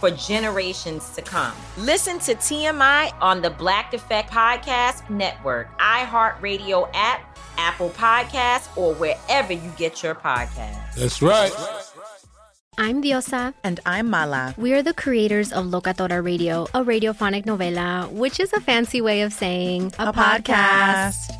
for generations to come. Listen to TMI on the Black Effect Podcast Network, iHeartRadio app, Apple Podcasts, or wherever you get your podcasts. That's right. I'm Diosa. And I'm Mala. We are the creators of Locatora Radio, a radiophonic novela, which is a fancy way of saying a, a podcast. podcast.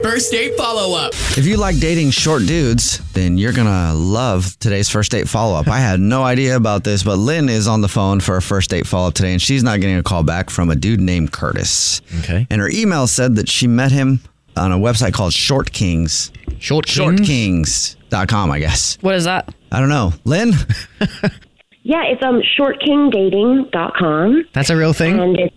First date follow up. If you like dating short dudes, then you're going to love today's first date follow up. I had no idea about this, but Lynn is on the phone for a first date follow up today, and she's not getting a call back from a dude named Curtis. Okay. And her email said that she met him on a website called Short Kings. Short Kings? ShortKings.com, I guess. What is that? I don't know. Lynn? yeah, it's um shortkingdating.com. That's a real thing? And it's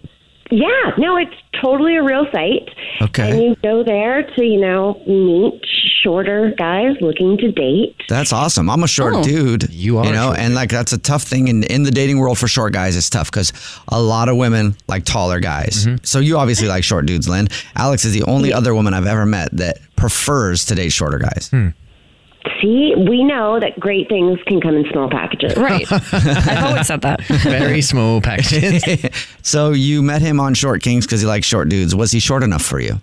yeah, no, it's totally a real site. Okay. And you go there to, you know, meet shorter guys looking to date. That's awesome. I'm a short Oh. dude. You are You know, and like that's a tough thing in, in the dating world for short guys. It's tough because a lot of women like taller guys. Mm-hmm. So you obviously like short dudes, Lynn. Alex is the only other woman I've ever met that prefers to date shorter guys. Hmm. See, we know that great things can come in small packages. Right. I've always said that. Very small packages. so you met him on Short Kings because he likes short dudes. Was he short enough for you?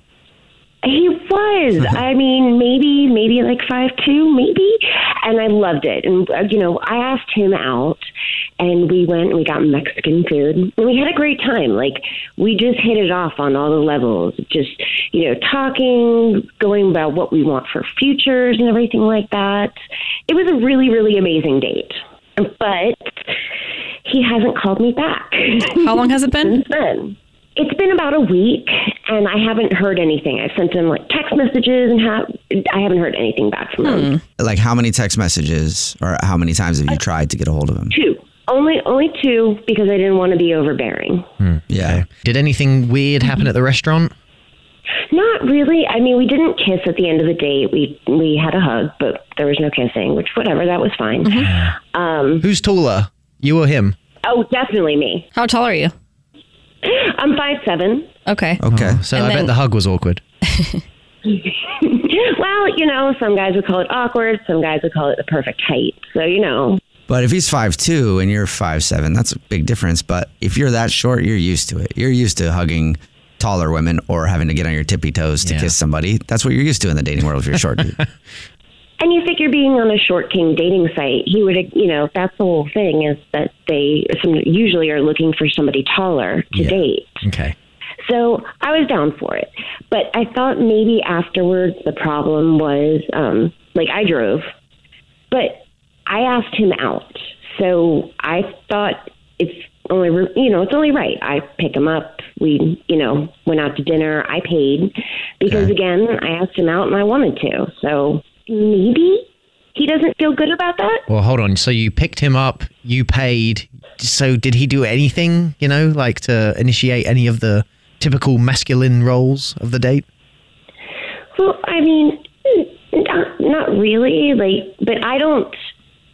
He was. I mean, maybe, maybe like five two, maybe. And I loved it. And uh, you know, I asked him out, and we went and we got Mexican food, and we had a great time. Like we just hit it off on all the levels. Just you know, talking, going about what we want for futures and everything like that. It was a really, really amazing date. But he hasn't called me back. How long has it been? Since then. It's been about a week, and I haven't heard anything. I've sent him like text messages, and ha- I haven't heard anything back from him. Hmm. Like how many text messages or how many times have you uh, tried to get a hold of him? Two, only only two, because I didn't want to be overbearing. Yeah. Did anything weird happen at the restaurant? Not really. I mean, we didn't kiss at the end of the date. We we had a hug, but there was no kissing. Which, whatever, that was fine. Um, Who's taller? You or him? oh, definitely me. How tall are you? I'm five seven. Okay. Okay. So And I then- bet the hug was awkward. well, you know, some guys would call it awkward. Some guys would call it the perfect height. So you know, But if he's five two and you're five seven, that's a big difference. But if you're that short, you're used to it. You're used to hugging taller women or having to get on your tippy toes to Yeah. kiss somebody. That's what you're used to in the dating world if you're short. dude. And you figure being on a short king dating site, he would, you know, that's the whole thing is that they some, usually are looking for somebody taller to Yeah. date. Okay. So I was down for it. But I thought maybe afterwards the problem was um, like I drove, but I asked him out. So I thought it's only, you know, it's only right. I pick him up. We, you know, went out to dinner. I paid because, Okay. again, I asked him out and I wanted to. So maybe he doesn't feel good about that? Well, hold on. So you picked him up, you paid. So did he do anything, you know, like to initiate any of the typical masculine roles of the date? Well, I mean, not, not really. Like, but I don't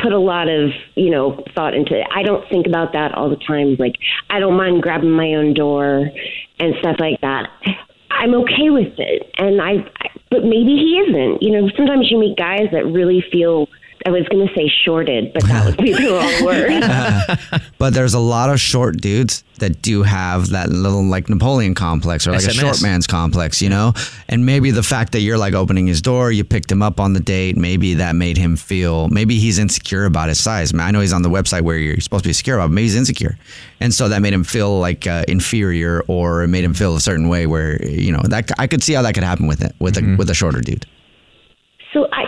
put a lot of you know thought into it. I don't think about that all the time. Like, I don't mind grabbing my own door and stuff like that. I'm okay with it, and I. I but maybe he isn't. You know, sometimes you meet guys that really feel. I was going to say shorted, but that would be the wrong word. but there's a lot of short dudes that do have that little like Napoleon complex or like a short man's complex, you know? And maybe the fact that you're like opening his door, you picked him up on the date, maybe that made him feel, maybe he's insecure about his size. I, mean, I know he's on the website where you're supposed to be secure about, but maybe he's insecure. And so that made him feel like uh, inferior or it made him feel a certain way where, you know, that I could see how that could happen with it, with a, with a shorter dude. So I,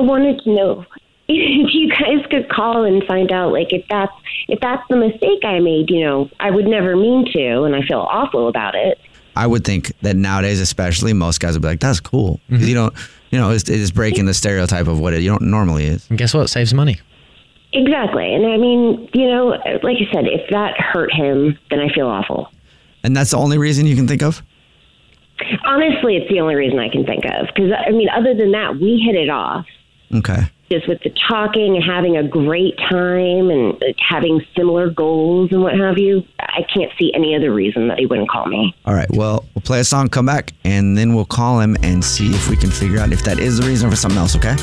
I wanted to know if you guys could call and find out like if that's if that's the mistake I made, you know, I would never mean to and I feel awful about it. I would think that nowadays, especially, most guys would be like, "That's cool," 'Cause you don't, you know, it's, it's breaking the stereotype of what it you don't normally is. And guess what? Saves money. Exactly. And I mean, you know, like I said, if that hurt him, then I feel awful. And that's the only reason you can think of. Honestly, it's the only reason I can think of because I mean, other than that, we hit it off. Okay. Just with the talking and having a great time and uh, having similar goals and what have you, I can't see any other reason that he wouldn't call me. All right. Well, we'll play a song, come back, and then we'll call him and see if we can figure out if that is the reason or for something else. Okay.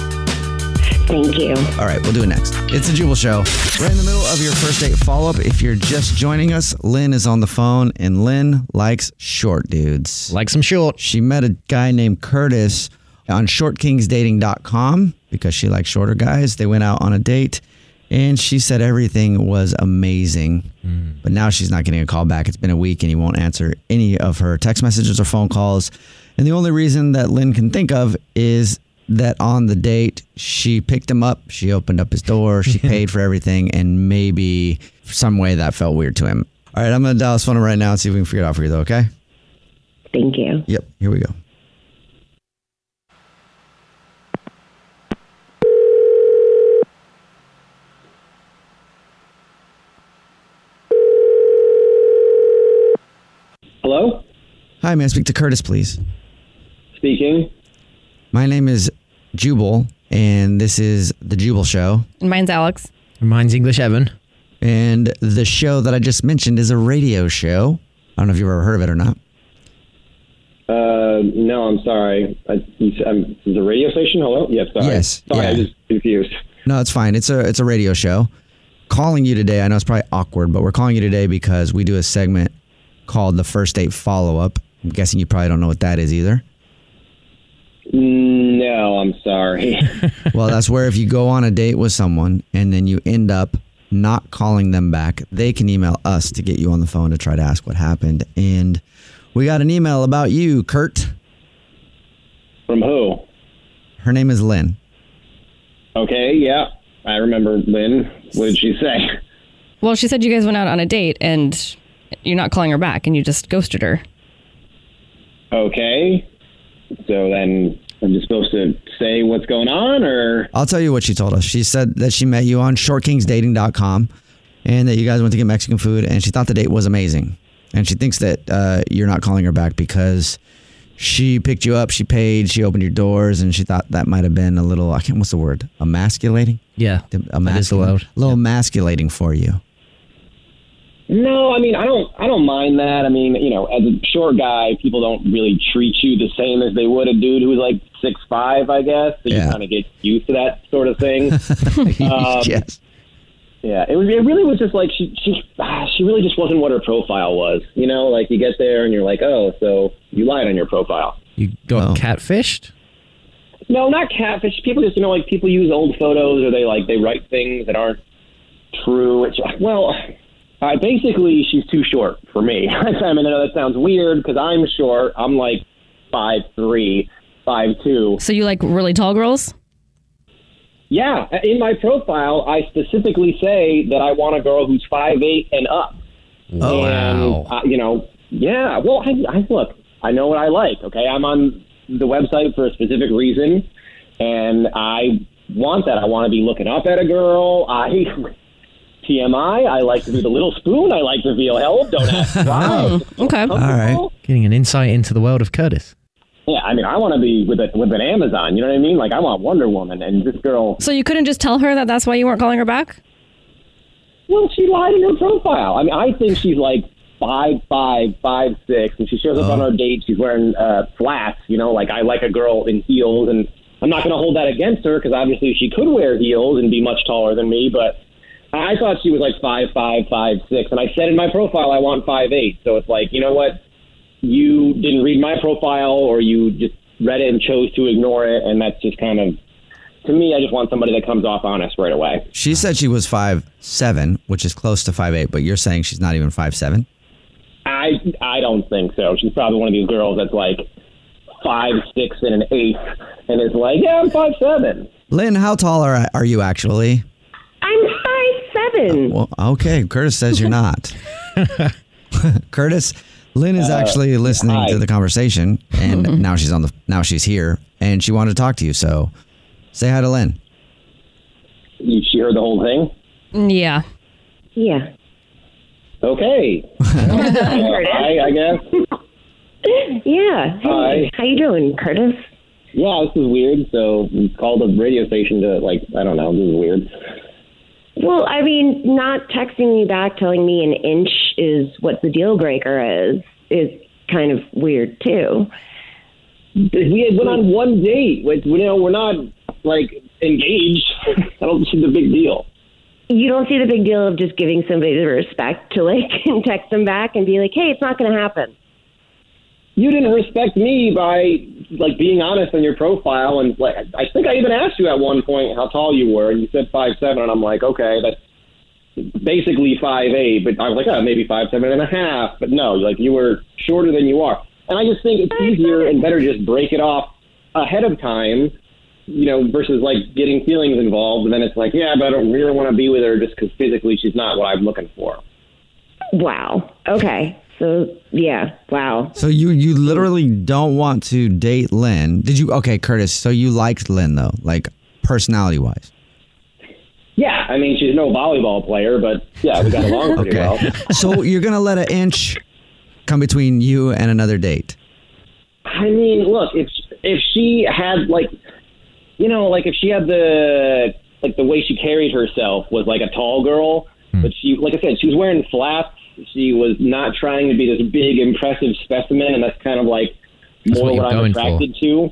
Thank you. All right, we'll do it next. It's a Jubal Show. Right in the middle of your first date follow up. If you're just joining us, Lynn is on the phone, and Lynn likes short dudes. Like some short. She met a guy named Curtis on shortkingsdating.com because she likes shorter guys. They went out on a date, and she said everything was amazing. Mm. But now she's not getting a call back. It's been a week, and he won't answer any of her text messages or phone calls. And the only reason that Lynn can think of is that on the date, she picked him up, she opened up his door, she paid for everything, and maybe some way that felt weird to him. All right, I'm going to dial his phone right now and see if we can figure it out for you, though, okay? Thank you. Yep, here we go. Hello? Hi, may I speak to Curtis, please? Speaking. My name is Jubal, and this is The Jubal Show. And mine's Alex. Mine's English Evan. And the show that I just mentioned is a radio show. I don't know if you've ever heard of it or not. Uh, no, I'm sorry. I, you said- um, is it a radio station? Hello? Yeah, sorry. Yes, Sorry, yeah. I was confused. No, it's fine. It's a it's a radio show. Calling you today, I know it's probably awkward, but we're calling you today because we do a segment called the first date follow up. I'm guessing you probably don't know what that is either. Mm, no, I'm sorry. well, that's where if you go on a date with someone and then you end up not calling them back, they can email us to get you on the phone to try to ask what happened. And we got an email about you, Kurt. From who? Her name is Lynn. Okay, yeah. I remember Lynn. What did she say? Well, she said you guys went out on a date and you're not calling her back and you just ghosted her. Okay. So then I'm just supposed to say what's going on or I'll tell you what she told us. She said that she met you on shortkingsdating.com and that you guys went to get Mexican food and she thought the date was amazing. And she thinks that uh, you're not calling her back because she picked you up, she paid, she opened your doors, and she thought that might have been a little, I can't, what's the word? Emasculating? Yeah. Emasculating. is the word. A little emasculating for you. No, I mean I don't I don't mind that. I mean, you know, as a short guy, people don't really treat you the same as they would a dude who's like six five, I guess. So you kind of get used to that sort of thing. Um, yes. Yeah, it was. It really was just like she she ah, she really just wasn't what her profile was. You know, like you get there and you're like, oh, so you lied on your profile. You got catfished? No, not catfish. People just you know like people use old photos or they like they write things that aren't true. It's well, uh, basically she's too short for me. I mean, I know that sounds weird because I'm short. I'm like five three, five two. So you like really tall girls? Yeah, in my profile, I specifically say that I want a girl who's five eight and up. Oh, and, wow. uh, you know, yeah. Well, I, I look. I know what I like. Okay, I'm on the website for a specific reason, and I want that. I want to be looking up at a girl. I TMI. I like to be the little spoon. I like to feel held. Don't ask why. okay. All right. Getting an insight into the world of Curtis. Yeah, I mean, I want to be with a, with an Amazon. You know what I mean? Like, I want Wonder Woman, and this girl. So you couldn't just tell her that that's why you weren't calling her back? Well, she lied in her profile. I mean, I think she's like five five, five six, and she shows up on our date. She's wearing uh, flats. You know, like I like a girl in heels, and I'm not going to hold that against her because obviously she could wear heels and be much taller than me. But I thought she was like five five, five six, and I said in my profile I want five eight. So it's like, you know what? You didn't read my profile, or you just read it and chose to ignore it, and that's just kind of. To me, I just want somebody that comes off honest right away. She said she was five seven, which is close to five eight, but you're saying she's not even five seven. I I don't think so. She's probably one of these girls that's like five six and an eighth, and is like, yeah, I'm five seven. Lynn, how tall are are you actually? I'm five seven. Well, okay. Curtis says you're not. Curtis, Lynn is Uh, actually listening hi. to the conversation, and now she's on the now she's here, and she wanted to talk to you. So, say hi to Lynn. You she heard the whole thing. Yeah. Yeah. Okay. Hi, I guess. Yeah. Hey, Hi. how you doing, Curtis? Yeah, this is weird. So we called a radio station to like I don't know. This is weird. Well, I mean, not texting me back telling me an inch is what the deal breaker is is kind of weird too. We had went on one date. Like, you know, we're not like engaged. I don't see the big deal. You don't see the big deal of just giving somebody the respect to like text them back and be like, "Hey, it's not going to happen." You didn't respect me by like being honest on your profile, and like I think I even asked you at one point how tall you were, and you said five seven, and I'm like, okay, that's basically five eight, but I was like, oh, maybe five seven and a half, but no, like you were shorter than you are, and I just think it's easier and better just break it off ahead of time, you know, versus like getting feelings involved, and then it's like, yeah, but I don't really want to be with her just because physically she's not what I'm looking for. Wow. Okay. So yeah. Wow. So you you literally don't want to date Lynn? Did you? Okay, Curtis. So you liked Lynn though, like personality wise. Yeah, I mean, she's no volleyball player, but yeah, we got along pretty well. so you're gonna let an inch come between you and another date? I mean, look, if if she had like, you know, like if she had the like the way she carried herself was like a tall girl, hmm. but she, like I said, she was wearing flats. She was not trying to be this big, impressive specimen, and that's kind of like That's more what what, I'm going for. attracted to.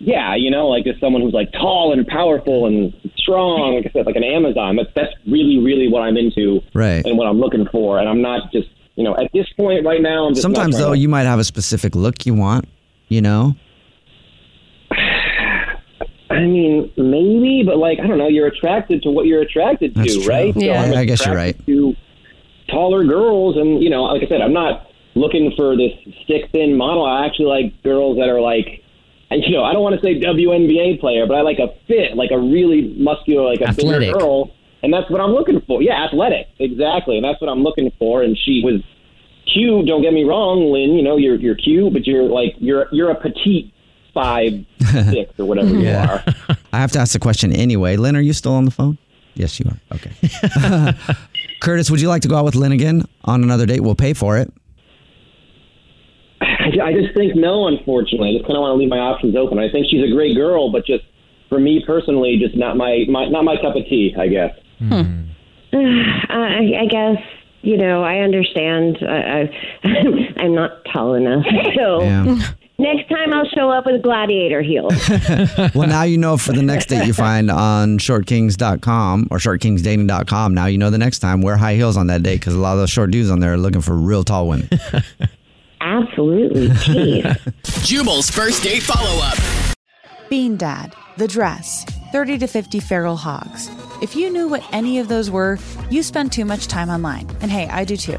Yeah, you know, like just someone who's like tall and powerful and strong. Like I said, like an Amazon. That's that's really, really what I'm into, Right. and what I'm looking for. And I'm not just, you know, at this point right now, I'm just Sometimes though, to- you might have a specific look you want. You know. I mean, maybe, but like I don't know. You're attracted to what you're attracted to, true. right? Yeah. I'm I guess you're right. To taller girls, and you know, like I said, I'm not looking for this stick thin model. I actually like girls that are like, and, you know, I don't want to say WNBA player, but I like a fit, like a really muscular, like a Athletic. bigger girl, and that's what I'm looking for. Yeah, athletic, exactly, and that's what I'm looking for. And she was cute. Don't get me wrong, Lynn. You know, you're you're cute, but you're like you're you're a petite five six or whatever you are. I have to ask the question anyway. Lynn, are you still on the phone? Yes, you are. Okay. Curtis, would you like to go out with Lynn again on another date? We'll pay for it. I, I just think no, unfortunately. I just kind of want to leave my options open. I think she's a great girl, but just for me personally, just not my, my not my cup of tea. I guess. Hmm. Hmm. I, I guess you know I understand. I, I, I'm not tall enough, so Yeah. Next time I'll show up with gladiator heels. well, now you know for the next date you find on shortkings.com or shortkingsdating.com. Now you know the next time wear high heels on that date because a lot of those short dudes on there are looking for real tall women. Absolutely, jeez. Jubal's first date follow up. Bean Dad, The Dress, 30 to 50 Feral Hogs. If you knew what any of those were, you spend too much time online. And hey, I do too.